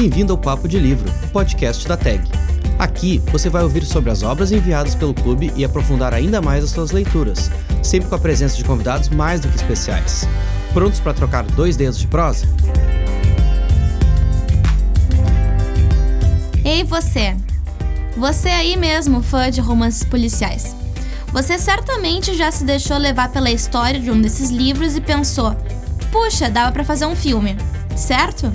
Bem-vindo ao Papo de Livro, podcast da TAG. Aqui você vai ouvir sobre as obras enviadas pelo clube e aprofundar ainda mais as suas leituras, sempre com a presença de convidados mais do que especiais. Prontos para trocar dois dedos de prosa? Ei você! Você aí mesmo, fã de romances policiais. Você certamente já se deixou levar pela história de um desses livros e pensou: puxa, dava para fazer um filme, certo?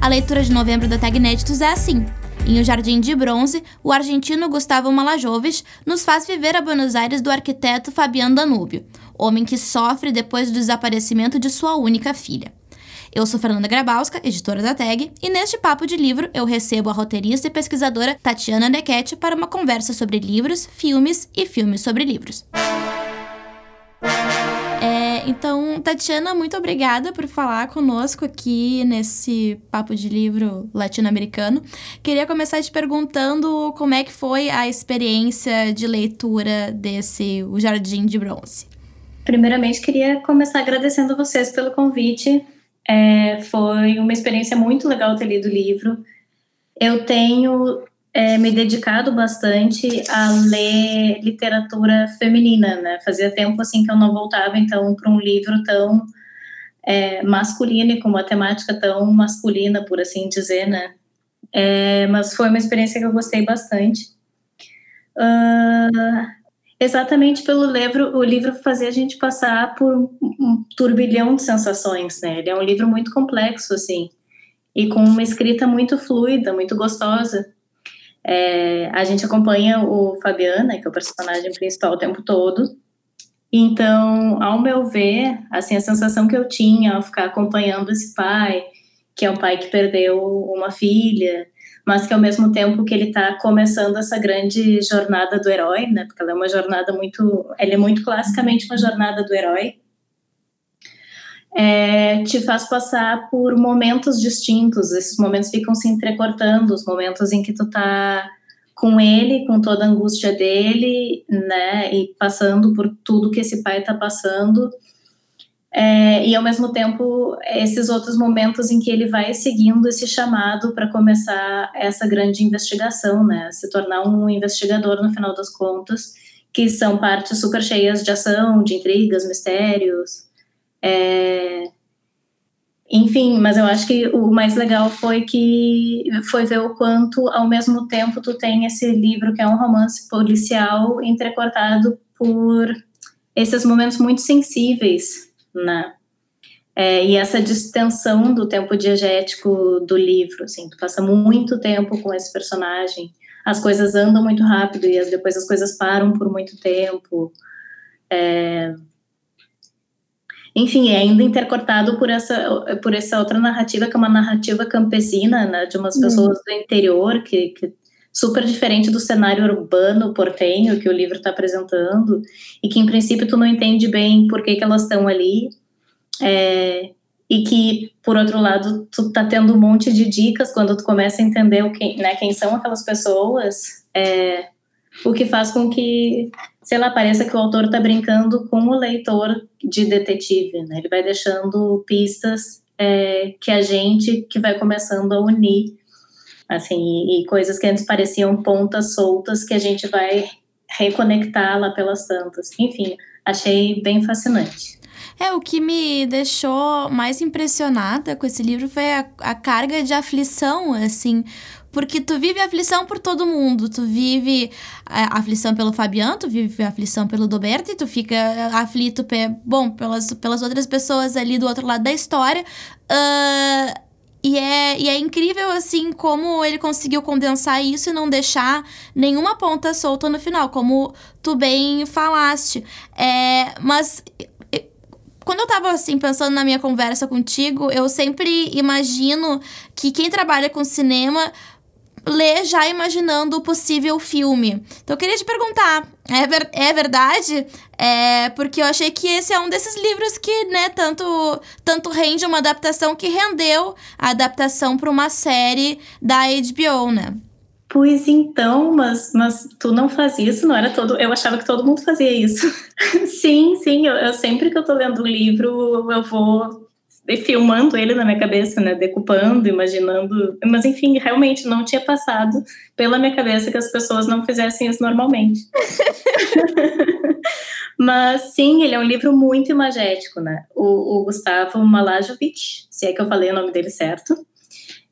A leitura de novembro da Tag Inéditos é assim. Em O Jardim de Bronze, o argentino Gustavo Malajovic nos faz viver a Buenos Aires do arquiteto Fabiano Danúbio, homem que sofre depois do desaparecimento de sua única filha. Eu sou Fernanda Grabowska, editora da TAG, e neste papo de livro eu recebo a roteirista e pesquisadora Tatiana Nequete para uma conversa sobre livros, filmes e filmes sobre livros. Então, Tatiana, muito obrigada por falar conosco aqui nesse papo de livro latino-americano. Queria começar te perguntando como é que foi a experiência de leitura desse O Jardim de Bronze. Primeiramente, queria começar agradecendo vocês pelo convite. É, foi uma experiência muito legal ter lido o livro. Eu tenho é, me dedicado bastante a ler literatura feminina, né? Fazia tempo assim que eu não voltava então para um livro tão é, masculino e com uma temática tão masculina, por assim dizer, né? É, mas foi uma experiência que eu gostei bastante. Uh, exatamente pelo livro, o livro fazia a gente passar por um turbilhão de sensações, né? Ele é um livro muito complexo, assim, e com uma escrita muito fluida, muito gostosa. É, a gente acompanha o Fabiana, que é o personagem principal o tempo todo. Então, ao meu ver, assim, a sensação que eu tinha ao ficar acompanhando esse pai, que é um pai que perdeu uma filha, mas que ao mesmo tempo que ele está começando essa grande jornada do herói, né? Porque ela é uma jornada muito, ela é muito classicamente uma jornada do herói. É, te faz passar por momentos distintos. Esses momentos ficam se entrecortando, os momentos em que tu tá com ele, com toda a angústia dele, né, e passando por tudo que esse pai tá passando. É, e ao mesmo tempo, esses outros momentos em que ele vai seguindo esse chamado para começar essa grande investigação, né, se tornar um investigador no final das contas, que são partes super cheias de ação, de intrigas, mistérios. É, enfim, mas eu acho que o mais legal foi que foi ver o quanto, ao mesmo tempo, tu tem esse livro que é um romance policial entrecortado por esses momentos muito sensíveis, né? É, e essa distensão do tempo diegético do livro, assim, tu passa muito tempo com esse personagem, as coisas andam muito rápido e depois as coisas param por muito tempo. É, enfim, é ainda intercortado por essa, por essa outra narrativa, que é uma narrativa campesina, né, de umas pessoas uhum. do interior, que, que super diferente do cenário urbano portenho que o livro está apresentando, e que em princípio tu não entende bem por que, que elas estão ali, é, e que, por outro lado, tu tá tendo um monte de dicas quando tu começa a entender o que, né, quem são aquelas pessoas, é, o que faz com que sei lá, parece que o autor está brincando com o leitor de detetive, né? Ele vai deixando pistas é, que a gente que vai começando a unir, assim, e, e coisas que antes pareciam pontas soltas que a gente vai reconectar lá pelas tantas. Enfim, achei bem fascinante. É, o que me deixou mais impressionada com esse livro foi a, a carga de aflição, assim, porque tu vive aflição por todo mundo. Tu vive é, aflição pelo Fabiano, tu vive aflição pelo Doberto, e tu fica aflito, bom, pelas, pelas outras pessoas ali do outro lado da história. Uh, e é, e é incrível, assim, como ele conseguiu condensar isso e não deixar nenhuma ponta solta no final, como tu bem falaste. É, mas quando eu tava assim pensando na minha conversa contigo, eu sempre imagino que quem trabalha com cinema ler já imaginando o possível filme. Então eu queria te perguntar, é, ver, é verdade? É, porque eu achei que esse é um desses livros que, né, tanto, tanto rende uma adaptação que rendeu a adaptação para uma série da HBO, né? Pois então, mas, mas tu não fazia isso, não era todo. Eu achava que todo mundo fazia isso. sim, sim, eu, eu, sempre que eu tô lendo um livro, eu vou filmando ele na minha cabeça, né, decupando, imaginando, mas enfim, realmente não tinha passado pela minha cabeça que as pessoas não fizessem isso normalmente. mas sim, ele é um livro muito imagético, né? O, o Gustavo Malajovic, se é que eu falei o nome dele certo,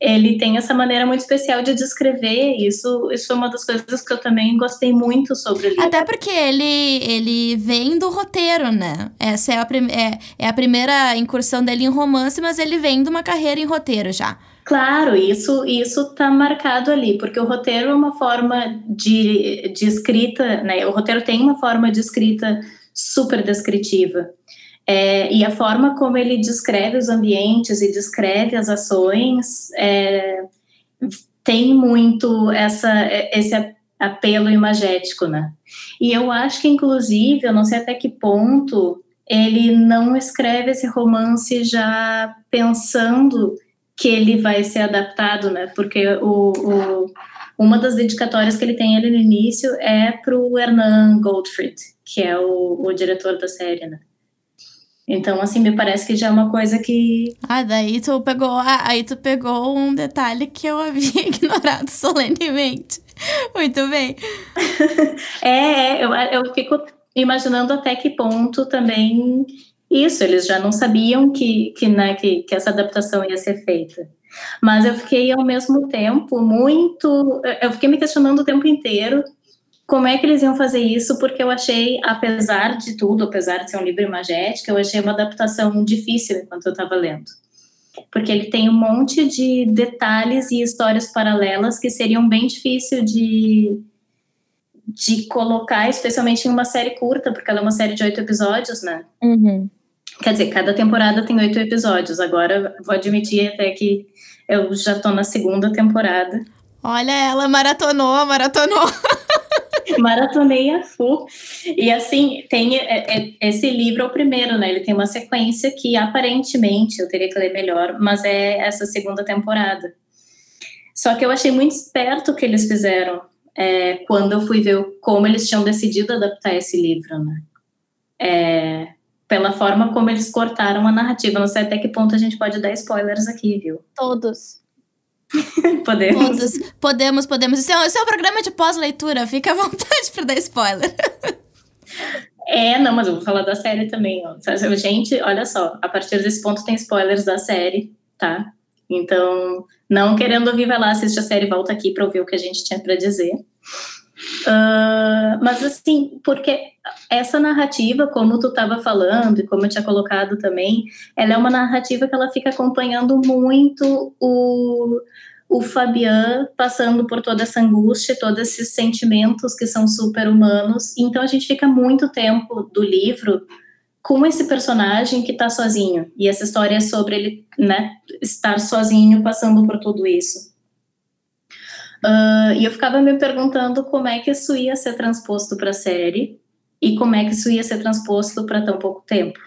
ele tem essa maneira muito especial de descrever. Isso, isso foi uma das coisas que eu também gostei muito sobre livro. Até porque ele, ele vem do roteiro, né? Essa é a, é, é a primeira incursão dele em romance, mas ele vem de uma carreira em roteiro já. Claro, isso isso tá marcado ali, porque o roteiro é uma forma de, de escrita, né? O roteiro tem uma forma de escrita super descritiva. É, e a forma como ele descreve os ambientes e descreve as ações é, tem muito essa, esse apelo imagético, né? E eu acho que, inclusive, eu não sei até que ponto ele não escreve esse romance já pensando que ele vai ser adaptado, né? Porque o, o uma das dedicatórias que ele tem ali no início é para o Hernan Goldfried, que é o, o diretor da série, né? Então, assim, me parece que já é uma coisa que. Ah, daí tu pegou. Ah, aí tu pegou um detalhe que eu havia ignorado solenemente. Muito bem. é, é eu, eu fico imaginando até que ponto também isso, eles já não sabiam que, que, né, que, que essa adaptação ia ser feita. Mas eu fiquei ao mesmo tempo muito. Eu fiquei me questionando o tempo inteiro como é que eles iam fazer isso, porque eu achei, apesar de tudo, apesar de ser um livro imagético, eu achei uma adaptação difícil enquanto eu estava lendo. Porque ele tem um monte de detalhes e histórias paralelas que seriam bem difícil de, de colocar, especialmente em uma série curta, porque ela é uma série de oito episódios, né? Uhum. Quer dizer, cada temporada tem oito episódios. Agora, vou admitir até que eu já estou na segunda temporada. Olha, ela maratonou, maratonou. Maratonei a full. E assim, tem é, é, esse livro é o primeiro, né? Ele tem uma sequência que aparentemente eu teria que ler melhor, mas é essa segunda temporada. Só que eu achei muito esperto o que eles fizeram é, quando eu fui ver como eles tinham decidido adaptar esse livro, né? É, pela forma como eles cortaram a narrativa. Não sei até que ponto a gente pode dar spoilers aqui, viu? Todos. podemos. Todos. Podemos, podemos. Isso é, isso é um programa de pós-leitura, fica à vontade para dar spoiler. É, não, mas eu vou falar da série também. Ó. Gente, olha só, a partir desse ponto tem spoilers da série, tá? Então, não querendo ouvir, vai lá, assiste a série volta aqui para ouvir o que a gente tinha para dizer. Uh, mas assim, porque essa narrativa, como tu estava falando e como eu tinha colocado também, ela é uma narrativa que ela fica acompanhando muito o, o Fabian passando por toda essa angústia, todos esses sentimentos que são super humanos. Então a gente fica muito tempo do livro com esse personagem que está sozinho e essa história é sobre ele, né, estar sozinho passando por tudo isso. Uh, e eu ficava me perguntando como é que isso ia ser transposto para a série e como é que isso ia ser transposto para tão pouco tempo.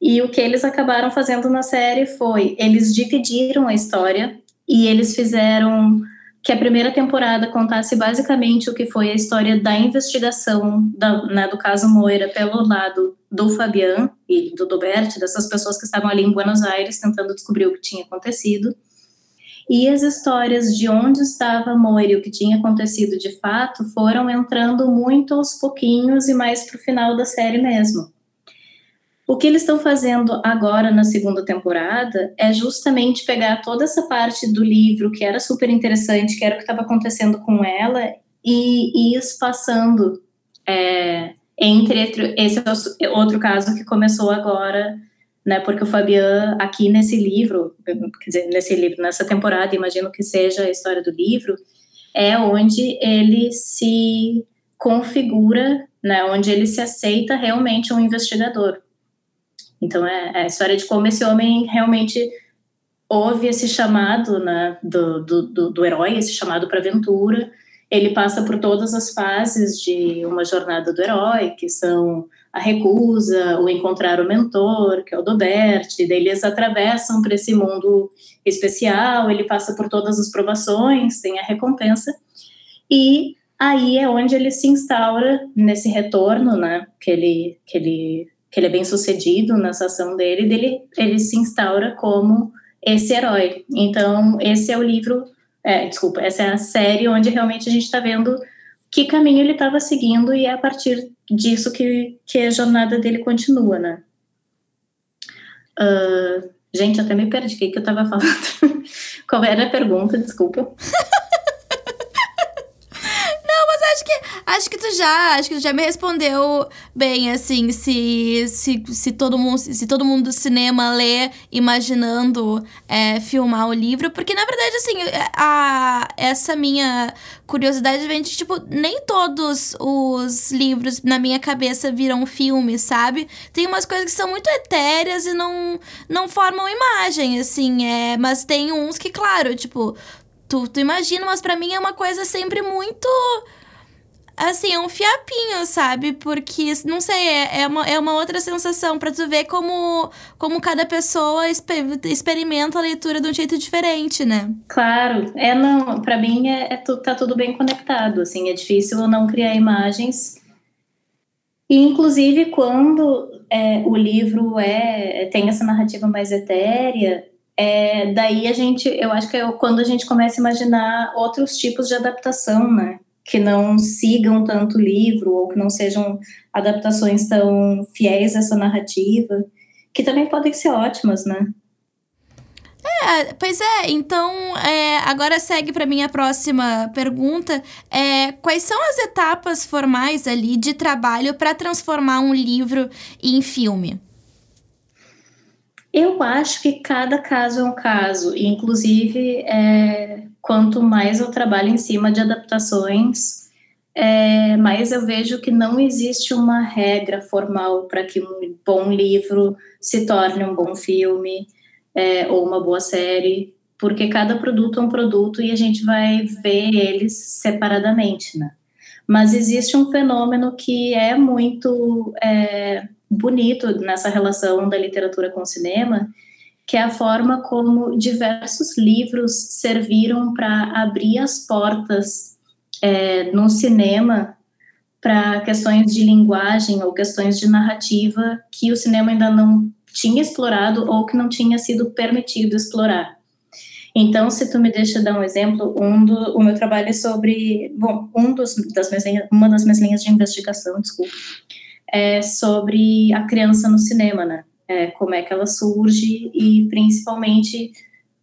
E o que eles acabaram fazendo na série foi, eles dividiram a história e eles fizeram que a primeira temporada contasse basicamente o que foi a história da investigação da, né, do caso Moira pelo lado do Fabian e do Doberti, dessas pessoas que estavam ali em Buenos Aires tentando descobrir o que tinha acontecido. E as histórias de onde estava Moira e o que tinha acontecido de fato foram entrando muito aos pouquinhos e mais para o final da série mesmo. O que eles estão fazendo agora na segunda temporada é justamente pegar toda essa parte do livro que era super interessante, que era o que estava acontecendo com ela, e, ir espaçando é, entre esse outro caso que começou agora né? Porque o Fabian aqui nesse livro, quer dizer, nesse livro, nessa temporada, imagino que seja a história do livro, é onde ele se configura, né? Onde ele se aceita realmente um investigador. Então é, é a história de como esse homem realmente houve esse chamado, né? Do, do, do, do herói, esse chamado para aventura. Ele passa por todas as fases de uma jornada do herói, que são a recusa, o encontrar o mentor, que é o Dobert, daí eles atravessam para esse mundo especial, ele passa por todas as provações, tem a recompensa, e aí é onde ele se instaura nesse retorno, né, que ele, que ele que ele é bem sucedido nessa ação dele, dele ele se instaura como esse herói. Então, esse é o livro, é, desculpa, essa é a série onde realmente a gente está vendo que caminho ele estava seguindo e é a partir disso que, que a jornada dele continua, né? Uh, gente, até me perdi o que, que eu estava falando. Qual era a pergunta? Desculpa. Acho que tu já, acho que tu já me respondeu bem, assim, se, se, se, todo, mundo, se todo mundo do cinema lê imaginando é, filmar o livro, porque na verdade, assim, a, essa minha curiosidade vem de, tipo, nem todos os livros na minha cabeça viram filme, sabe? Tem umas coisas que são muito etéreas e não, não formam imagem, assim, é, mas tem uns que, claro, tipo, tu, tu imagina, mas para mim é uma coisa sempre muito assim, é um fiapinho, sabe? Porque, não sei, é, é, uma, é uma outra sensação para tu ver como, como cada pessoa exper experimenta a leitura de um jeito diferente, né? Claro, é não, para mim é, é, tá tudo bem conectado, assim, é difícil não criar imagens. E, inclusive, quando é, o livro é tem essa narrativa mais etérea, é, daí a gente, eu acho que é quando a gente começa a imaginar outros tipos de adaptação, né? Que não sigam tanto o livro ou que não sejam adaptações tão fiéis a essa narrativa, que também podem ser ótimas, né? É, pois é, então é, agora segue para minha próxima pergunta. É, quais são as etapas formais ali de trabalho para transformar um livro em filme? Eu acho que cada caso é um caso, e inclusive é, quanto mais eu trabalho em cima de adaptações, é, mais eu vejo que não existe uma regra formal para que um bom livro se torne um bom filme é, ou uma boa série, porque cada produto é um produto e a gente vai ver eles separadamente, né? Mas existe um fenômeno que é muito é, bonito nessa relação da literatura com o cinema, que é a forma como diversos livros serviram para abrir as portas é, no cinema para questões de linguagem ou questões de narrativa que o cinema ainda não tinha explorado ou que não tinha sido permitido explorar. Então, se tu me deixa dar um exemplo, um do, o meu trabalho é sobre, bom, um dos, das minhas, uma das minhas linhas de investigação, desculpa, é sobre a criança no cinema, né? É, como é que ela surge e principalmente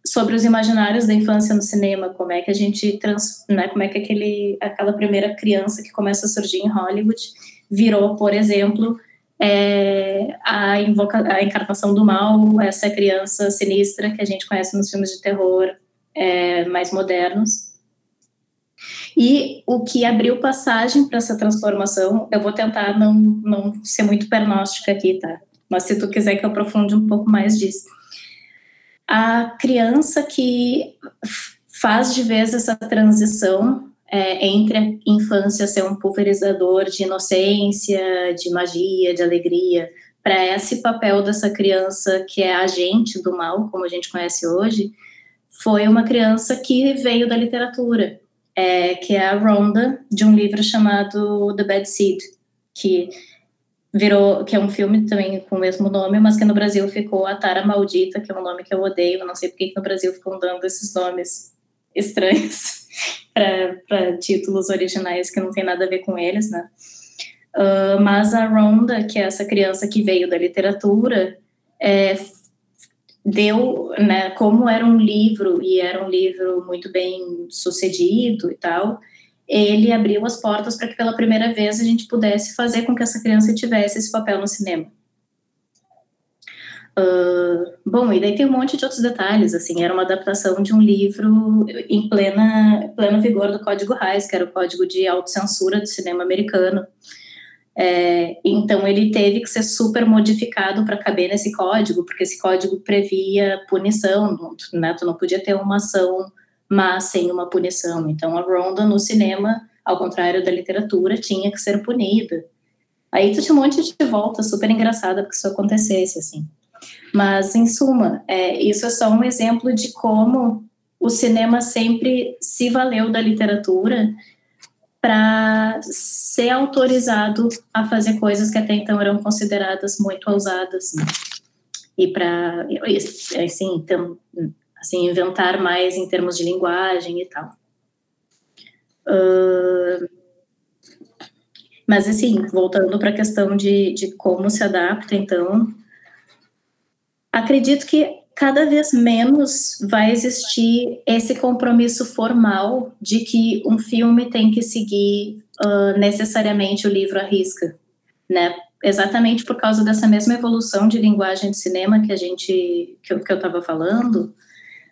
sobre os imaginários da infância no cinema, como é que a gente trans, né, como é que aquele aquela primeira criança que começa a surgir em Hollywood virou, por exemplo, é, a, invoca, a encarnação do mal, essa criança sinistra que a gente conhece nos filmes de terror é, mais modernos. E o que abriu passagem para essa transformação, eu vou tentar não, não ser muito pernóstica aqui, tá? Mas se tu quiser que eu aprofunde um pouco mais disso. A criança que faz de vez essa transição é, entre a infância ser um pulverizador de inocência, de magia, de alegria, para esse papel dessa criança que é agente do mal, como a gente conhece hoje, foi uma criança que veio da literatura é, que é a Rhonda, de um livro chamado The Bad Seed, que virou, que é um filme também com o mesmo nome, mas que no Brasil ficou A Tara Maldita, que é um nome que eu odeio, não sei porque que no Brasil ficam dando esses nomes estranhos para títulos originais que não tem nada a ver com eles, né? Uh, mas a Rhonda, que é essa criança que veio da literatura, é, deu, né, como era um livro e era um livro muito bem sucedido e tal, ele abriu as portas para que pela primeira vez a gente pudesse fazer com que essa criança tivesse esse papel no cinema. Uh, bom, e daí tem um monte de outros detalhes, assim, era uma adaptação de um livro em plena, pleno vigor do Código Reis, que era o código de autocensura do cinema americano, é, então ele teve que ser super modificado para caber nesse código, porque esse código previa punição, né? Tu não podia ter uma ação má sem uma punição. Então a Ronda no cinema, ao contrário da literatura, tinha que ser punida. Aí tu tinha um monte de volta super engraçada porque isso acontecesse assim. Mas em suma, é, isso é só um exemplo de como o cinema sempre se valeu da literatura para ser autorizado a fazer coisas que até então eram consideradas muito ousadas, né? E para, assim, então, assim, inventar mais em termos de linguagem e tal. Uh, mas, assim, voltando para a questão de, de como se adapta, então, acredito que cada vez menos vai existir esse compromisso formal de que um filme tem que seguir uh, necessariamente o livro à risca, né? Exatamente por causa dessa mesma evolução de linguagem de cinema que a gente que eu estava falando,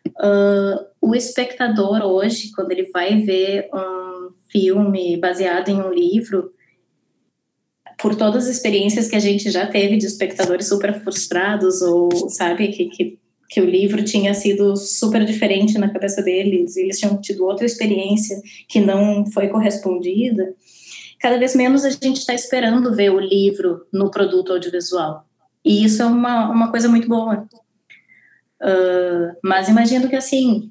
uh, o espectador hoje, quando ele vai ver um filme baseado em um livro, por todas as experiências que a gente já teve de espectadores super frustrados ou sabe que, que, que o livro tinha sido super diferente na cabeça deles, eles tinham tido outra experiência que não foi correspondida. Cada vez menos a gente está esperando ver o livro no produto audiovisual. E isso é uma, uma coisa muito boa. Uh, mas imagino que, assim,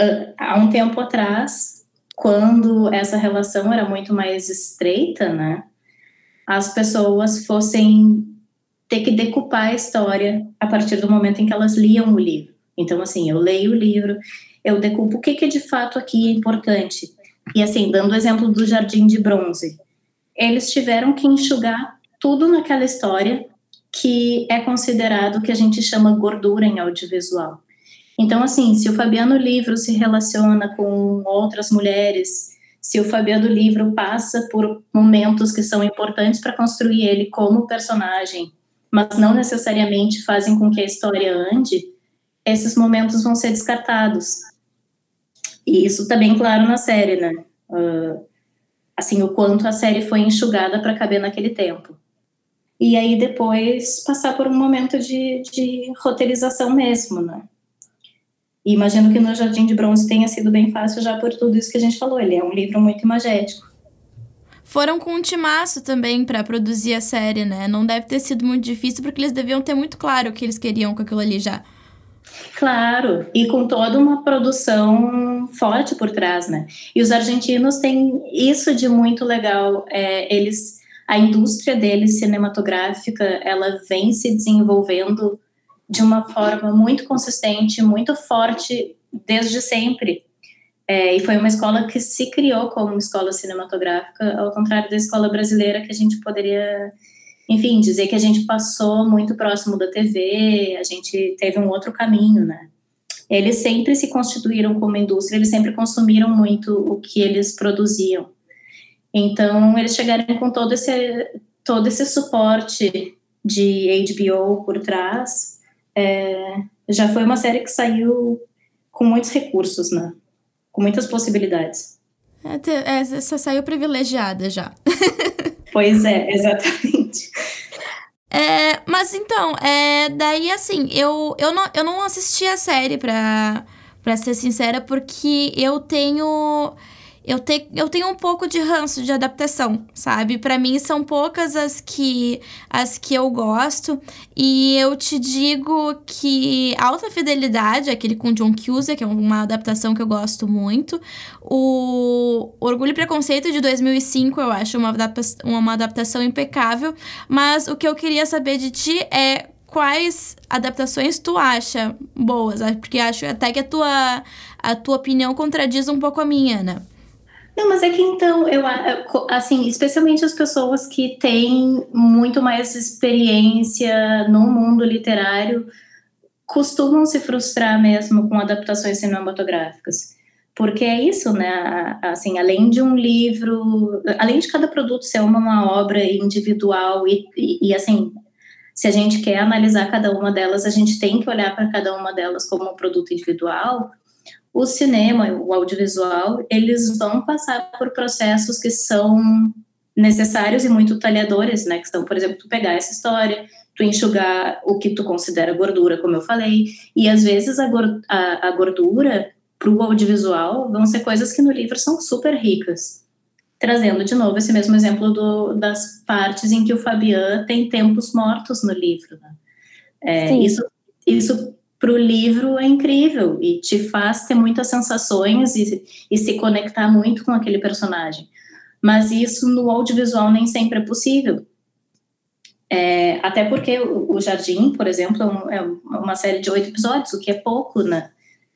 uh, há um tempo atrás, quando essa relação era muito mais estreita, né? as pessoas fossem ter que decupar a história a partir do momento em que elas liam o livro. Então, assim, eu leio o livro, eu decupo o que, que de fato aqui é importante. E, assim, dando o exemplo do Jardim de Bronze, eles tiveram que enxugar tudo naquela história que é considerado o que a gente chama gordura em audiovisual. Então, assim, se o Fabiano Livro se relaciona com outras mulheres se o Fabiano livro passa por momentos que são importantes para construir ele como personagem, mas não necessariamente fazem com que a história ande, esses momentos vão ser descartados. E isso está bem claro na série, né? Uh, assim, o quanto a série foi enxugada para caber naquele tempo. E aí depois passar por um momento de, de roteirização mesmo, né? E imagino que no Jardim de Bronze tenha sido bem fácil já por tudo isso que a gente falou. Ele é um livro muito imagético. Foram com um timaço também para produzir a série, né? Não deve ter sido muito difícil, porque eles deviam ter muito claro o que eles queriam com aquilo ali já. Claro, e com toda uma produção forte por trás, né? E os argentinos têm isso de muito legal. É, eles, a indústria deles cinematográfica, ela vem se desenvolvendo de uma forma muito consistente, muito forte desde sempre. É, e foi uma escola que se criou como escola cinematográfica, ao contrário da escola brasileira, que a gente poderia, enfim, dizer que a gente passou muito próximo da TV, a gente teve um outro caminho, né? Eles sempre se constituíram como indústria, eles sempre consumiram muito o que eles produziam. Então, eles chegaram com todo esse, todo esse suporte de HBO por trás, é, já foi uma série que saiu com muitos recursos, né? Com muitas possibilidades. É, é, você saiu privilegiada já. pois é, exatamente. É, mas então, é, daí assim, eu, eu, não, eu não assisti a série pra, pra ser sincera, porque eu tenho eu, te, eu tenho um pouco de ranço de adaptação, sabe? Para mim são poucas as que as que eu gosto e eu te digo que Alta Fidelidade, aquele com John Cusack, que é uma adaptação que eu gosto muito. O Orgulho e Preconceito de 2005 eu acho uma, adapta uma adaptação impecável, mas o que eu queria saber de ti é quais adaptações tu acha boas, porque acho até que a tua a tua opinião contradiz um pouco a minha, né? Não, mas é que então, eu assim, especialmente as pessoas que têm muito mais experiência no mundo literário costumam se frustrar mesmo com adaptações cinematográficas. Porque é isso, né? Assim, além de um livro, além de cada produto ser uma, uma obra individual e, e, e assim, se a gente quer analisar cada uma delas, a gente tem que olhar para cada uma delas como um produto individual o cinema, o audiovisual, eles vão passar por processos que são necessários e muito talhadores, né? Que são, por exemplo, tu pegar essa história, tu enxugar o que tu considera gordura, como eu falei, e às vezes a, a, a gordura para o audiovisual vão ser coisas que no livro são super ricas. Trazendo de novo esse mesmo exemplo do, das partes em que o Fabian tem tempos mortos no livro. Né? É, isso, isso para o livro é incrível e te faz ter muitas sensações e, e se conectar muito com aquele personagem. Mas isso no audiovisual nem sempre é possível. É, até porque o, Jardim, por exemplo, é, é uma série de oito episódios, o que é pouco, né?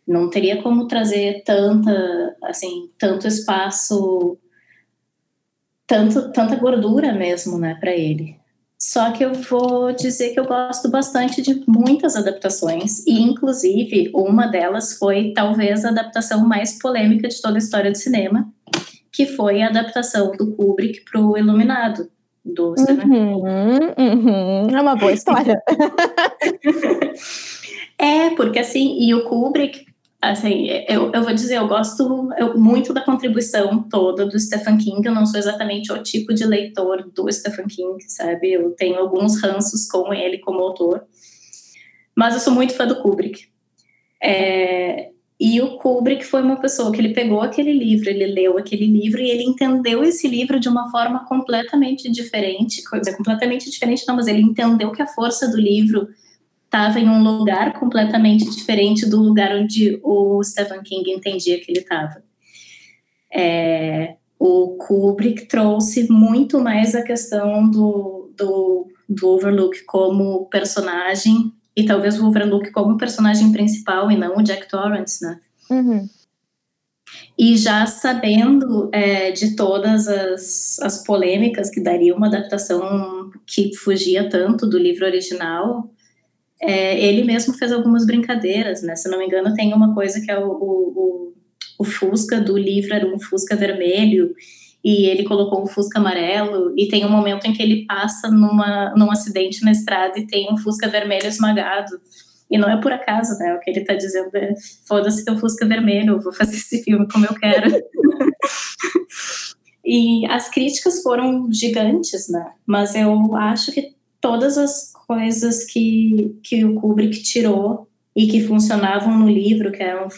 Não teria como trazer tanta, assim, tanto espaço, tanto, tanta gordura mesmo, né, para ele. Só que eu vou dizer que eu gosto bastante de muitas adaptações, e inclusive uma delas foi talvez a adaptação mais polêmica de toda a história do cinema, que foi a adaptação do Kubrick para o Iluminado, do uhum, uhum. É uma boa história. é, porque assim, e o Kubrick, assim, eu, eu vou dizer, eu gosto eu, muito da contribuição toda do Stephen King. Eu não sou exatamente o tipo de leitor do Stephen King, sabe? Eu tenho alguns ranços com ele como autor, mas eu sou muito fã do Kubrick. É, e o Kubrick foi uma pessoa que ele pegou aquele livro, ele leu aquele livro e ele entendeu esse livro de uma forma completamente diferente, coisa completamente diferente, não, mas ele entendeu que a força do livro estava em um lugar completamente diferente do lugar onde o Stephen King entendia que ele estava. É, o Kubrick trouxe muito mais a questão do, do, do Overlook como personagem e talvez o Overlook como personagem principal e não o Jack Torrance, né? Uhum. E já sabendo é, de todas as, as polêmicas que daria uma adaptação que fugia tanto do livro original, é, ele mesmo fez algumas brincadeiras, né? Se não me engano, tem uma coisa que é o, o, o Fusca do livro era um Fusca vermelho e ele colocou um Fusca amarelo e tem um momento em que ele passa numa, num acidente na estrada e tem um Fusca vermelho esmagado. E não é por acaso, né? O que ele está dizendo é: foda-se teu Fusca vermelho, eu vou fazer esse filme como eu quero. e as críticas foram gigantes, né? Mas eu acho que todas as coisas que, que o Kubrick tirou e que funcionavam no livro, que eram,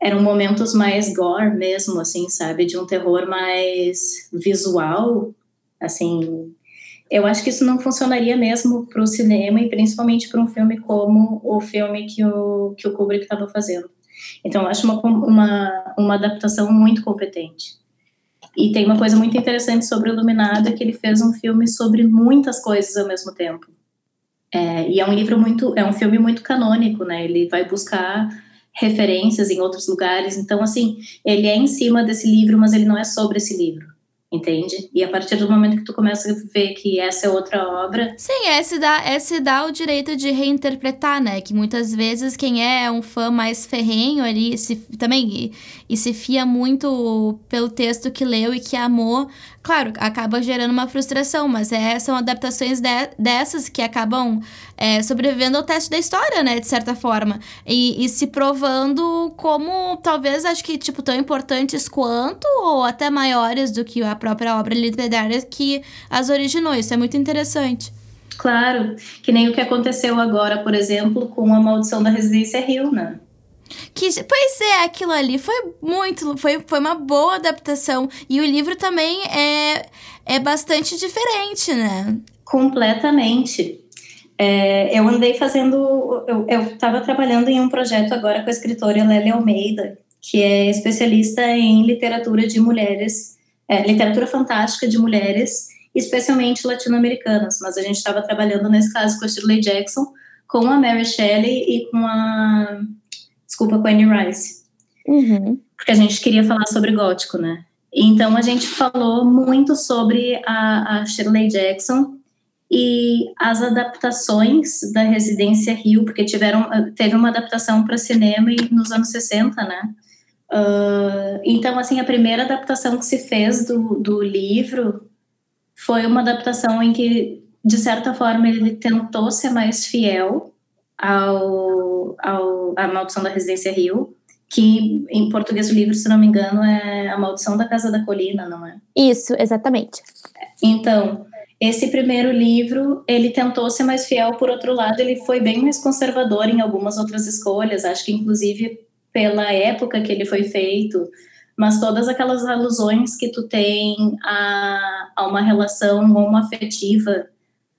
eram momentos mais gore mesmo, assim, sabe? De um terror mais visual, assim. Eu acho que isso não funcionaria mesmo para o cinema e principalmente para um filme como o filme que o, que o Kubrick estava fazendo. Então, eu acho uma, uma, uma adaptação muito competente. E tem uma coisa muito interessante sobre o Iluminado, é que ele fez um filme sobre muitas coisas ao mesmo tempo. É, e é um livro muito, é um filme muito canônico, né? Ele vai buscar referências em outros lugares. Então, assim, ele é em cima desse livro, mas ele não é sobre esse livro entende? E a partir do momento que tu começa a ver que essa é outra obra. Sim, é se dá, é se dá o direito de reinterpretar, né? Que muitas vezes quem é um fã mais ferrenho ali se, também e, se fia muito pelo texto que leu e que amou, claro, acaba gerando uma frustração, mas é, são adaptações de, dessas que acabam é, sobrevivendo ao teste da história, né, de certa forma. E, e, se provando como, talvez, acho que, tipo, tão importantes quanto, ou até maiores do que a própria obra literária que as originou. Isso é muito interessante. Claro, que nem o que aconteceu agora, por exemplo, com a maldição da residência Rio, né? Que, pois é, aquilo ali foi muito. Foi, foi uma boa adaptação. E o livro também é, é bastante diferente, né? Completamente. É, eu andei fazendo. Eu estava trabalhando em um projeto agora com a escritora Lélia Almeida, que é especialista em literatura de mulheres, é, literatura fantástica de mulheres, especialmente latino-americanas. Mas a gente estava trabalhando nesse caso com a Shirley Jackson, com a Mary Shelley e com a desculpa, com a Anne Rice. Uhum. Porque a gente queria falar sobre gótico, né? Então a gente falou muito sobre a, a Shirley Jackson e as adaptações da Residência Rio, porque tiveram, teve uma adaptação para cinema nos anos 60, né? Uh, então, assim, a primeira adaptação que se fez do, do livro foi uma adaptação em que, de certa forma, ele tentou ser mais fiel ao, ao A Maldição da Residência Rio, que em português o livro, se não me engano, é A Maldição da Casa da Colina, não é? Isso, exatamente. Então, esse primeiro livro, ele tentou ser mais fiel, por outro lado, ele foi bem mais conservador em algumas outras escolhas, acho que inclusive pela época que ele foi feito, mas todas aquelas alusões que tu tem a, a uma relação homoafetiva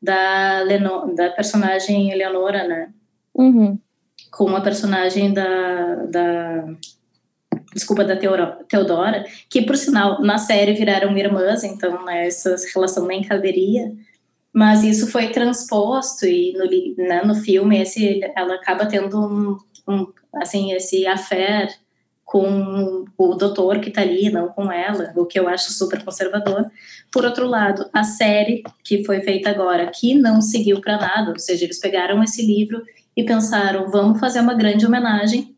da, Leno, da personagem Eleonora, né? Uhum. Com a personagem da, da, desculpa, da Teodora, que por sinal na série viraram irmãs, então né, essa relação nem caberia, mas isso foi transposto e no, né, no filme esse, ela acaba tendo um, um assim, esse affair com o doutor que está ali, não com ela, o que eu acho super conservador. Por outro lado, a série que foi feita agora, que não seguiu para nada, ou seja, eles pegaram esse livro e pensaram, vamos fazer uma grande homenagem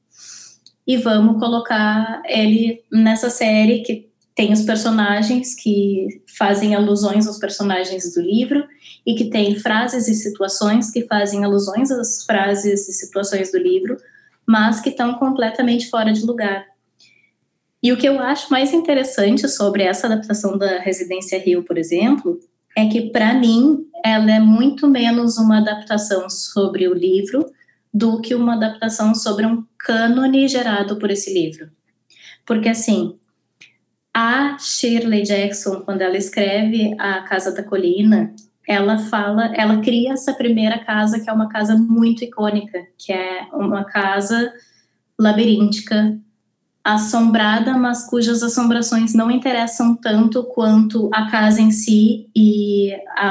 e vamos colocar ele nessa série que tem os personagens que fazem alusões aos personagens do livro e que tem frases e situações que fazem alusões às frases e situações do livro, mas que estão completamente fora de lugar. E o que eu acho mais interessante sobre essa adaptação da Residência Rio, por exemplo, é que para mim ela é muito menos uma adaptação sobre o livro do que uma adaptação sobre um cânone gerado por esse livro. Porque assim, a Shirley Jackson, quando ela escreve A Casa da Colina, ela fala, ela cria essa primeira casa que é uma casa muito icônica, que é uma casa labiríntica, assombrada, mas cujas assombrações não interessam tanto quanto a casa em si e a,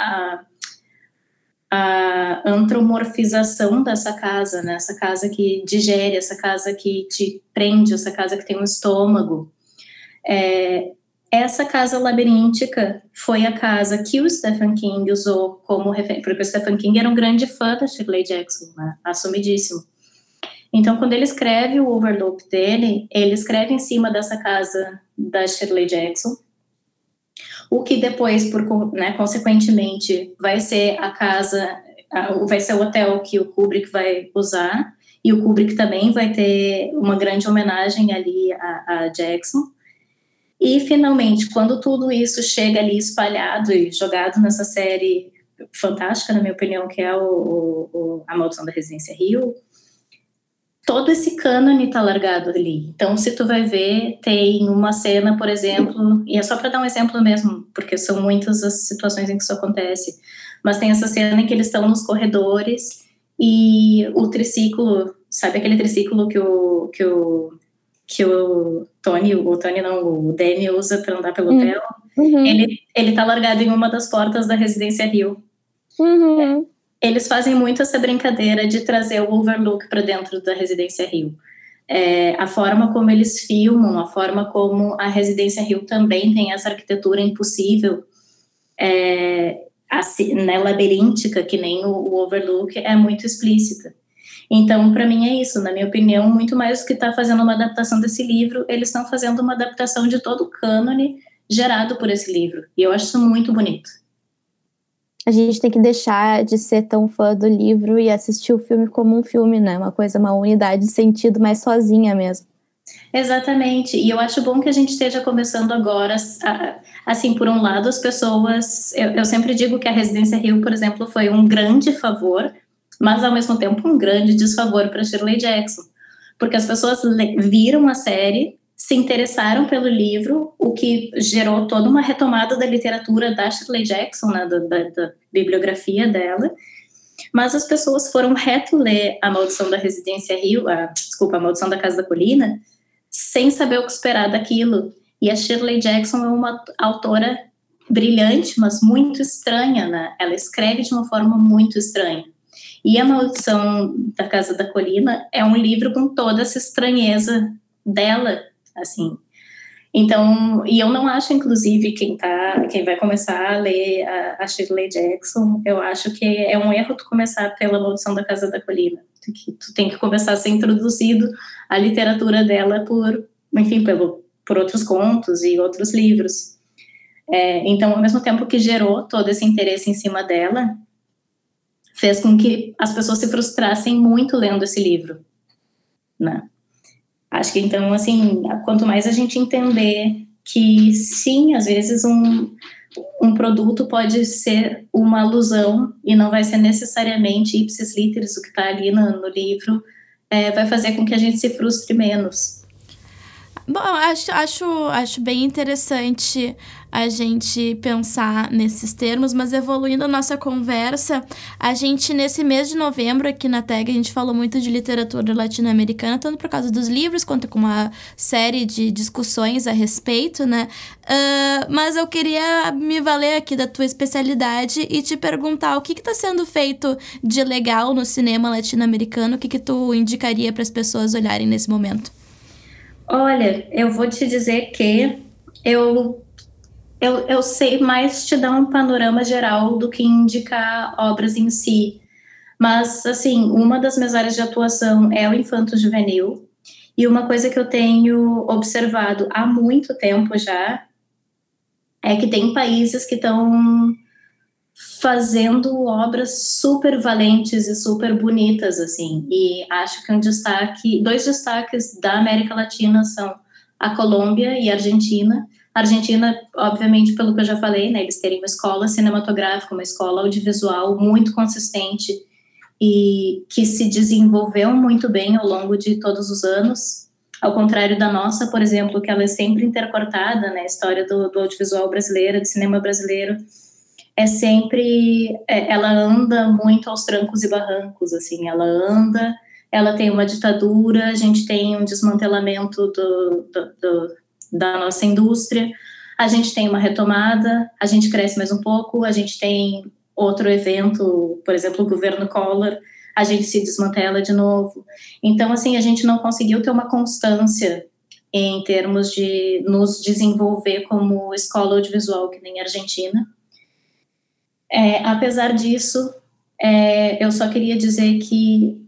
a, a antropomorfização dessa casa, né? Essa casa que digere, essa casa que te prende, essa casa que tem um estômago. É, essa casa labiríntica foi a casa que o Stephen King usou como referência, porque o Stephen King era um grande fã da Shirley Jackson, né? assumidíssimo. Então, quando ele escreve o Overlook dele, ele escreve em cima dessa casa da Shirley Jackson, o que depois, por, né, consequentemente, vai ser a casa, vai ser o hotel que o Kubrick vai usar, e o Kubrick também vai ter uma grande homenagem ali a, a Jackson. E finalmente, quando tudo isso chega ali espalhado e jogado nessa série fantástica, na minha opinião, que é o, o A Maldição da Residência Rio, todo esse cânone está largado ali. Então, se tu vai ver, tem uma cena, por exemplo, e é só para dar um exemplo mesmo, porque são muitas as situações em que isso acontece, mas tem essa cena em que eles estão nos corredores e o triciclo, sabe aquele triciclo que o, que o que o Tony, o Tony não, o Danny usa para andar pelo uhum. hotel, uhum. ele, ele tá largado em uma das portas da residência Rio. Uhum. Eles fazem muito essa brincadeira de trazer o overlook para dentro da residência Rio. É, a forma como eles filmam, a forma como a residência Rio também tem essa arquitetura impossível, é, assim, né, labiríntica, que nem o, o overlook, é muito explícita. Então, para mim é isso, na minha opinião, muito mais do que estar tá fazendo uma adaptação desse livro, eles estão fazendo uma adaptação de todo o cânone gerado por esse livro. E eu acho isso muito bonito. A gente tem que deixar de ser tão fã do livro e assistir o filme como um filme, né? Uma coisa, uma unidade de sentido mais sozinha mesmo. Exatamente, e eu acho bom que a gente esteja começando agora, assim, por um lado, as pessoas, eu, eu sempre digo que a Residência Rio, por exemplo, foi um grande favor mas ao mesmo tempo um grande desfavor para Shirley Jackson, porque as pessoas viram a série, se interessaram pelo livro, o que gerou toda uma retomada da literatura da Shirley Jackson, né, da, da, da bibliografia dela, mas as pessoas foram reto ler A Maldição da Residência Rio, a, desculpa, A Maldição da Casa da Colina, sem saber o que esperar daquilo. E a Shirley Jackson é uma autora brilhante, mas muito estranha, né? Ela escreve de uma forma muito estranha. E A Maldição da Casa da Colina é um livro com toda essa estranheza dela, assim. Então, e eu não acho, inclusive, quem tá, quem vai começar a ler a, a Shirley Jackson, eu acho que é um erro tu começar pela Maldição da Casa da Colina. Tu, tu tem que começar a ser introduzido à literatura dela por, enfim, pelo, por outros contos e outros livros. É, então, ao mesmo tempo que gerou todo esse interesse em cima dela, fez com que as pessoas se frustrassem muito lendo esse livro, né? Acho que então, assim, quanto mais a gente entender que sim, às vezes um, um produto pode ser uma alusão e não vai ser necessariamente ipsis literis o que está ali no, no livro, é, vai fazer com que a gente se frustre menos. Bom, acho, acho, acho bem interessante a gente pensar nesses termos, mas evoluindo a nossa conversa, a gente, nesse mês de novembro, aqui na TAG, a gente falou muito de literatura latino-americana, tanto por causa dos livros, quanto com uma série de discussões a respeito, né? Uh, mas eu queria me valer aqui da tua especialidade e te perguntar o que está sendo feito de legal no cinema latino-americano, o que, que tu indicaria para as pessoas olharem nesse momento? Olha, eu vou te dizer que eu, eu, eu sei mais te dar um panorama geral do que indicar obras em si. Mas, assim, uma das minhas áreas de atuação é o infanto juvenil. E uma coisa que eu tenho observado há muito tempo já é que tem países que estão fazendo obras super valentes e super bonitas, assim. E acho que um destaque, dois destaques da América Latina são a Colômbia e a Argentina. A Argentina, obviamente, pelo que eu já falei, né, eles terem uma escola cinematográfica, uma escola audiovisual muito consistente e que se desenvolveu muito bem ao longo de todos os anos. Ao contrário da nossa, por exemplo, que ela é sempre intercortada, né, a história do, do audiovisual brasileiro, do cinema brasileiro, é sempre é, ela anda muito aos trancos e barrancos assim ela anda ela tem uma ditadura a gente tem um desmantelamento do, do, do, da nossa indústria. A gente tem uma retomada a gente cresce mais um pouco a gente tem outro evento por exemplo o governo Collor a gente se desmantela de novo. Então assim a gente não conseguiu ter uma constância em termos de nos desenvolver como escola audiovisual que nem a Argentina. É, apesar disso, é, eu só queria dizer que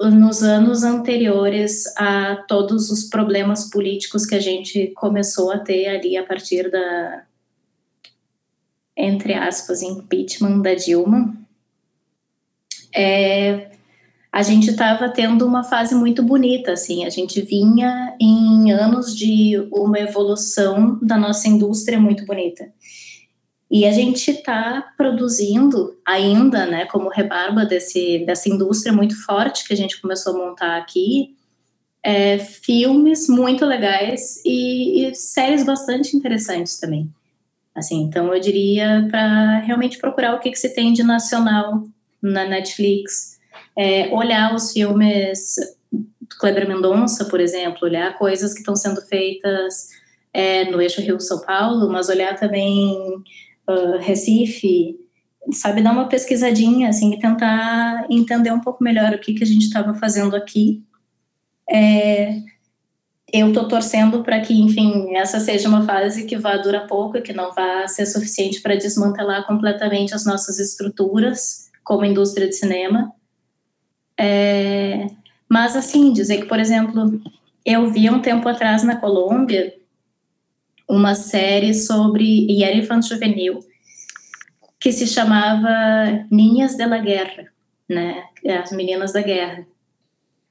nos anos anteriores a todos os problemas políticos que a gente começou a ter ali a partir da, entre aspas, impeachment da Dilma, é, a gente estava tendo uma fase muito bonita, assim, a gente vinha em anos de uma evolução da nossa indústria muito bonita. E a gente está produzindo ainda, né, como rebarba desse, dessa indústria muito forte que a gente começou a montar aqui, é, filmes muito legais e, e, séries bastante interessantes também. Assim, então eu diria para realmente procurar o que, que se tem de nacional na Netflix, é, olhar os filmes do Kleber Mendonça, por exemplo, olhar coisas que estão sendo feitas é, no eixo Rio-São Paulo, mas olhar também uh, Recife, sabe, dar uma pesquisadinha, assim, e tentar entender um pouco melhor o que, que a gente estava fazendo aqui. É, eu estou torcendo para que, enfim, essa seja uma fase que vá durar pouco, que não vá ser suficiente para desmantelar completamente as nossas estruturas como indústria de cinema. É, mas, assim, dizer que, por exemplo, eu vi um tempo atrás na Colômbia uma série sobre infanto juvenil que se chamava Ninhas de la Guerra, né, as meninas da guerra.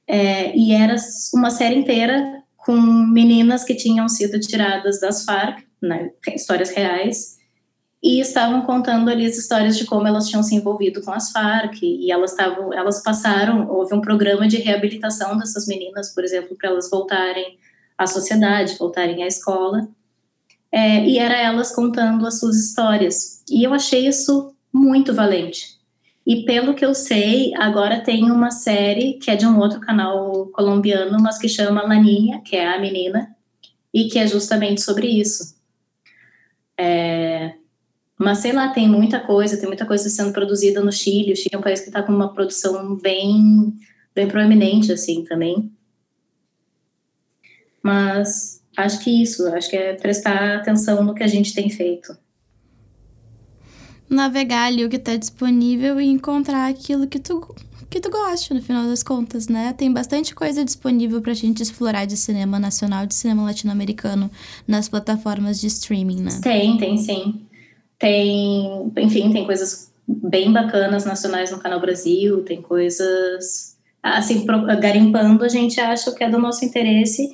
É, e era uma série inteira com meninas que tinham sido tiradas das Farc, né, histórias reais, e estavam contando ali as histórias de como elas tinham se envolvido com as Farc e elas estavam, elas passaram, houve um programa de reabilitação dessas meninas, por exemplo, para elas voltarem à sociedade, voltarem à escola é, e era elas contando as suas histórias. E eu achei isso muito valente. E pelo que eu sei, agora tem uma série que é de um outro canal colombiano, mas que chama Laninha, que é a menina, e que é justamente sobre isso. É, mas sei lá, tem muita coisa, tem muita coisa sendo produzida no Chile. O Chile é um país que está com uma produção bem, bem proeminente, assim, também. Mas acho que isso, acho que é prestar atenção no que a gente tem feito. Navegar ali o que está disponível e encontrar aquilo que tu, que tu gosta, no final das contas, né? Tem bastante coisa disponível para a gente explorar de cinema nacional, de cinema latino-americano nas plataformas de streaming, né? Tem, tem sim. Tem, enfim, tem coisas bem bacanas nacionais no Canal Brasil, tem coisas assim, garimpando, a gente acha que é do nosso interesse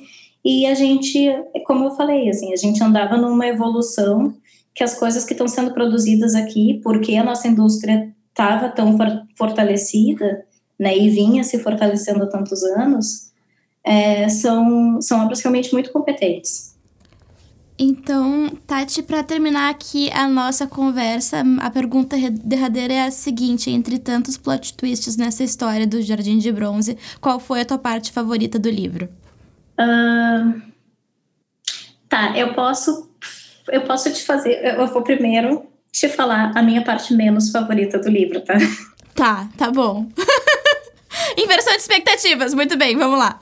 e a gente, como eu falei, assim, a gente andava numa evolução que as coisas que estão sendo produzidas aqui, porque a nossa indústria estava tão fortalecida, né, e vinha se fortalecendo há tantos anos, é, são, são obras realmente muito competentes. Então, Tati, para terminar aqui a nossa conversa, a pergunta derradeira é a seguinte: entre tantos plot twists nessa história do Jardim de Bronze, qual foi a tua parte favorita do livro? Uh, tá, eu posso, eu posso te fazer. Eu vou primeiro te falar a minha parte menos favorita do livro, tá? Tá, tá bom. Inversão de expectativas, muito bem, vamos lá.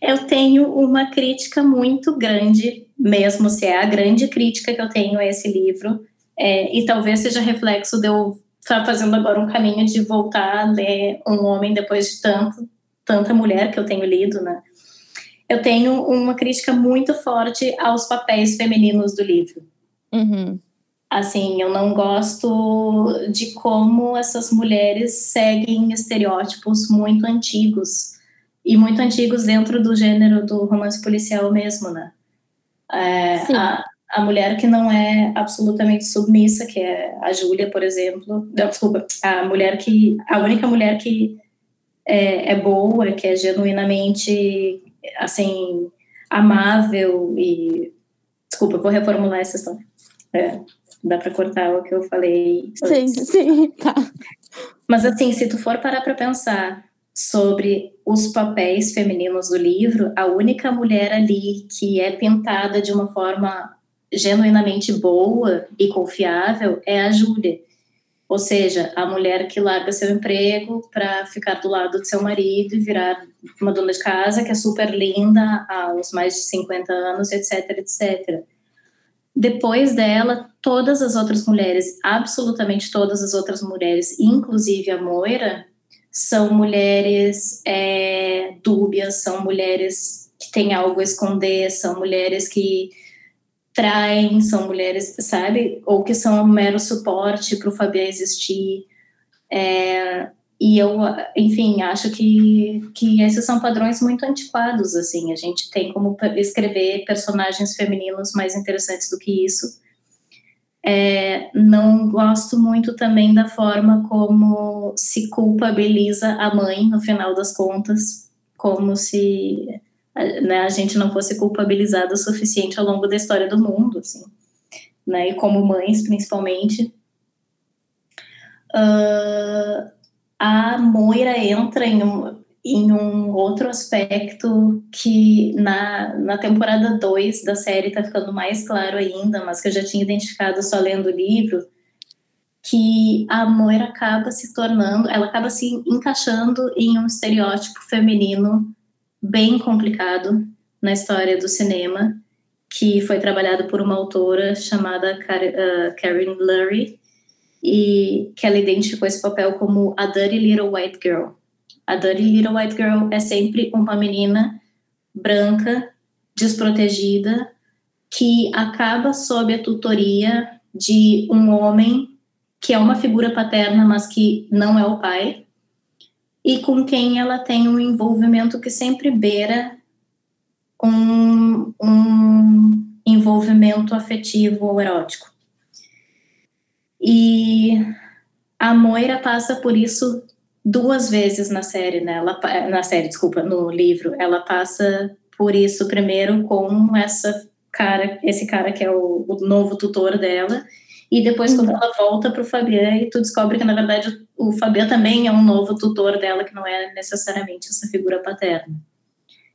Eu tenho uma crítica muito grande, mesmo se é a grande crítica que eu tenho a esse livro, é, e talvez seja reflexo de eu estar fazendo agora um caminho de voltar a ler Um Homem depois de tanto, tanta mulher que eu tenho lido, né? Eu tenho uma crítica muito forte aos papéis femininos do livro. Uhum. Assim, eu não gosto de como essas mulheres seguem estereótipos muito antigos e muito antigos dentro do gênero do romance policial mesmo, né? É, a, a mulher que não é absolutamente submissa, que é a Júlia, por exemplo, não, desculpa, a mulher que, a única mulher que é, é boa, que é genuinamente, assim, amável e, desculpa, vou reformular essa história. É, dá para cortar o que eu falei. Sim, antes. sim, tá. Mas assim, se tu for parar para pensar sobre os papéis femininos do livro, a única mulher ali que é pintada de uma forma genuinamente boa e confiável é a Júlia. Ou seja, a mulher que larga seu emprego para ficar do lado do seu marido e virar uma dona de casa que é super linda aos mais de 50 anos, etc, etc. Depois dela, todas as outras mulheres, absolutamente todas as outras mulheres, inclusive a Moira, são mulheres é, dúbias, são mulheres que têm algo a esconder, são mulheres que traem, são mulheres, sabe? Ou que são um mero suporte para o Fabian existir. É, e eu, enfim, acho que, que esses são padrões muito antiquados, assim. A gente tem como escrever personagens femininos mais interessantes do que isso. É, não gosto muito também da forma como se culpabiliza a mãe no final das contas, como se né, a gente não fosse culpabilizada o suficiente ao longo da história do mundo, assim, né, e como mães principalmente. Uh, a Moira entra em um, em um outro aspecto que na, na temporada 2 da série está ficando mais claro ainda, mas que eu já tinha identificado só lendo o livro, que a Moira acaba se tornando, ela acaba se encaixando em um estereótipo feminino bem complicado na história do cinema, que foi trabalhado por uma autora chamada uh, Karen Lurie, e que ela identificou esse papel como a Dirty Little White Girl. A Dirty Little White Girl é sempre uma menina branca, desprotegida, que acaba sob a tutoria de um homem que é uma figura paterna, mas que não é o pai, e com quem ela tem um envolvimento que sempre beira um, um envolvimento afetivo ou erótico. E a Moira passa por isso duas vezes na série, né? Ela, na série, desculpa, no livro, ela passa por isso primeiro com essa cara, esse cara que é o, o novo tutor dela, e depois quando uhum. ela volta para o Fabian e tu descobre que na verdade o Fabian também é um novo tutor dela que não é necessariamente essa figura paterna.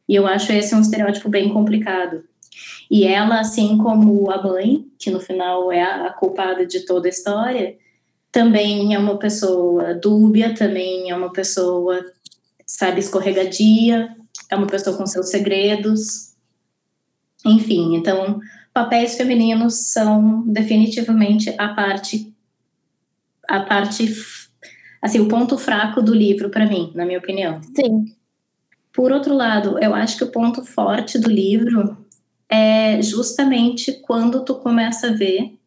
E eu acho esse um estereótipo bem complicado. E ela, assim como a mãe, que no final é a, a culpada de toda a história, também é uma pessoa dúbia, também é uma pessoa, sabe, escorregadia, é uma pessoa com seus segredos. Enfim, então, papéis femininos são definitivamente a parte a parte assim, o ponto fraco do livro para mim, na minha opinião. Sim. Por outro lado, eu acho que o ponto forte do livro é justamente quando tu começa a ver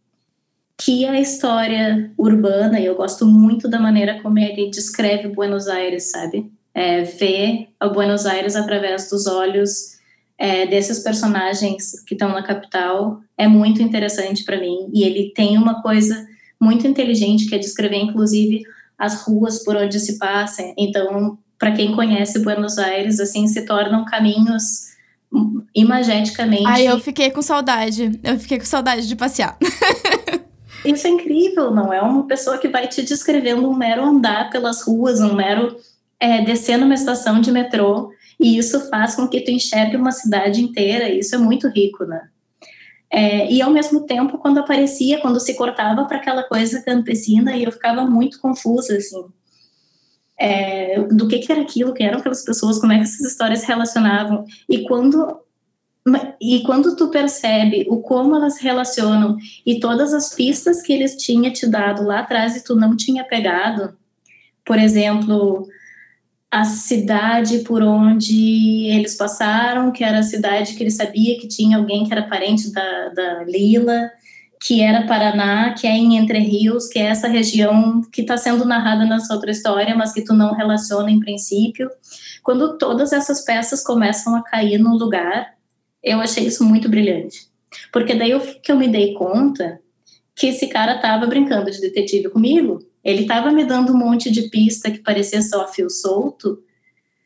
que a história urbana, e eu gosto muito da maneira como ele descreve Buenos Aires, sabe? É, ver a Buenos Aires através dos olhos é, desses personagens que estão na capital é muito interessante para mim. E ele tem uma coisa muito inteligente que é descrever, inclusive, as ruas por onde se passa. Então, para quem conhece Buenos Aires, assim, se tornam caminhos imageticamente. Ai, eu fiquei com saudade. Eu fiquei com saudade de passear. Isso é incrível, não é uma pessoa que vai te descrevendo um mero andar pelas ruas, um mero é, descer numa estação de metrô, e isso faz com que tu enxergue uma cidade inteira, isso é muito rico, né? É, e ao mesmo tempo, quando aparecia, quando se cortava para aquela coisa campesina, e eu ficava muito confusa, assim, é, do que, que era aquilo, quem eram aquelas pessoas, como é que essas histórias se relacionavam. E quando e quando tu percebe o como elas relacionam e todas as pistas que eles tinham te dado lá atrás e tu não tinha pegado, por exemplo, a cidade por onde eles passaram, que era a cidade que ele sabia que tinha alguém que era parente da, da Lila, que era Paraná, que é em Entre Rios, que é essa região que está sendo narrada nessa outra história, mas que tu não relaciona em princípio. Quando todas essas peças começam a cair no lugar, eu achei isso muito brilhante. Porque daí eu, que eu me dei conta que esse cara estava brincando de detetive comigo, ele estava me dando um monte de pista que parecia só fio solto,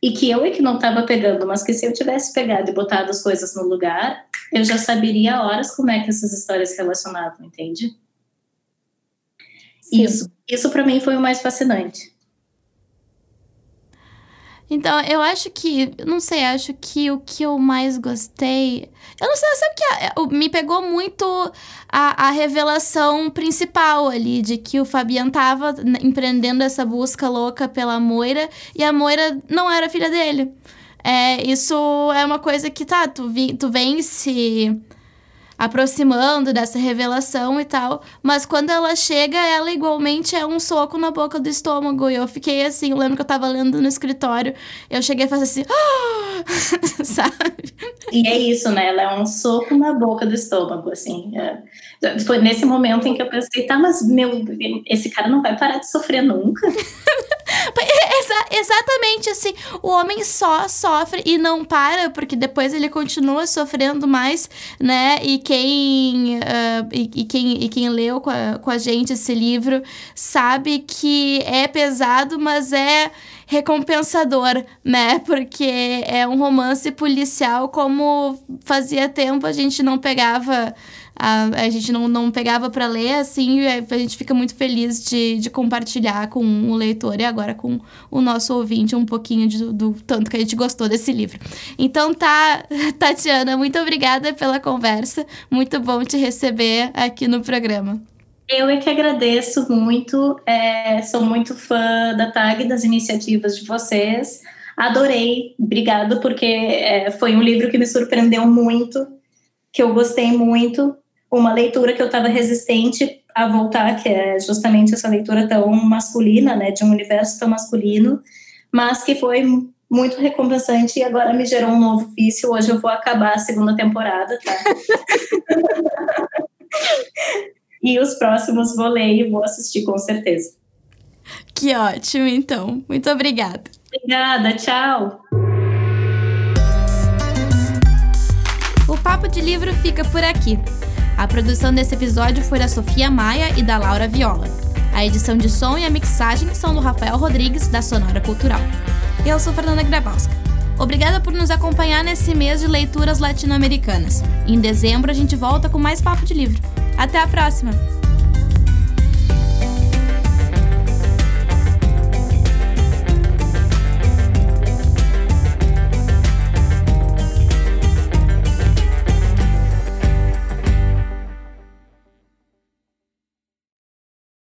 e que eu é que não estava pegando, mas que se eu tivesse pegado e botado as coisas no lugar, eu já saberia horas como é que essas histórias se relacionavam, entende? Sim. Isso, isso para mim foi o mais fascinante. Então, eu acho que, não sei, acho que o que eu mais gostei. Eu não sei, sabe que é, me pegou muito a, a revelação principal ali, de que o Fabian tava empreendendo essa busca louca pela Moira e a Moira não era filha dele. É, isso é uma coisa que, tá, tu, vi, tu vem se aproximando dessa revelação e tal. Mas quando ela chega, ela igualmente é um soco na boca do estômago. E eu fiquei assim, eu lembro que eu tava lendo no escritório, eu cheguei a fazer assim, ah! sabe? E é isso, né? Ela é um soco na boca do estômago, assim. É. Foi nesse momento em que eu pensei, tá, mas meu, esse cara não vai parar de sofrer nunca. Exa exatamente assim, o homem só sofre e não para, porque depois ele continua sofrendo mais, né? E quem, uh, e, e, quem, e quem leu com a, com a gente esse livro sabe que é pesado, mas é recompensador, né? Porque é um romance policial como fazia tempo a gente não pegava a, a gente não, não pegava para ler, assim, a gente fica muito feliz de, de compartilhar com o leitor e agora com o nosso ouvinte um pouquinho de, do tanto que a gente gostou desse livro. Então tá, Tatiana, muito obrigada pela conversa, muito bom te receber aqui no programa. Eu é que agradeço muito, é, sou muito fã da TAG, das iniciativas de vocês. Adorei, obrigado, porque é, foi um livro que me surpreendeu muito, que eu gostei muito uma leitura que eu estava resistente a voltar, que é justamente essa leitura tão masculina, né, de um universo tão masculino, mas que foi muito recompensante e agora me gerou um novo vício. Hoje eu vou acabar a segunda temporada, tá? e os próximos vou ler e vou assistir com certeza. Que ótimo, então. Muito obrigada. Obrigada, tchau. O Papo de Livro fica por aqui. A produção desse episódio foi da Sofia Maia e da Laura Viola. A edição de som e a mixagem são do Rafael Rodrigues, da Sonora Cultural. Eu sou Fernanda Grabowska. Obrigada por nos acompanhar nesse mês de leituras latino-americanas. Em dezembro a gente volta com mais papo de livro. Até a próxima!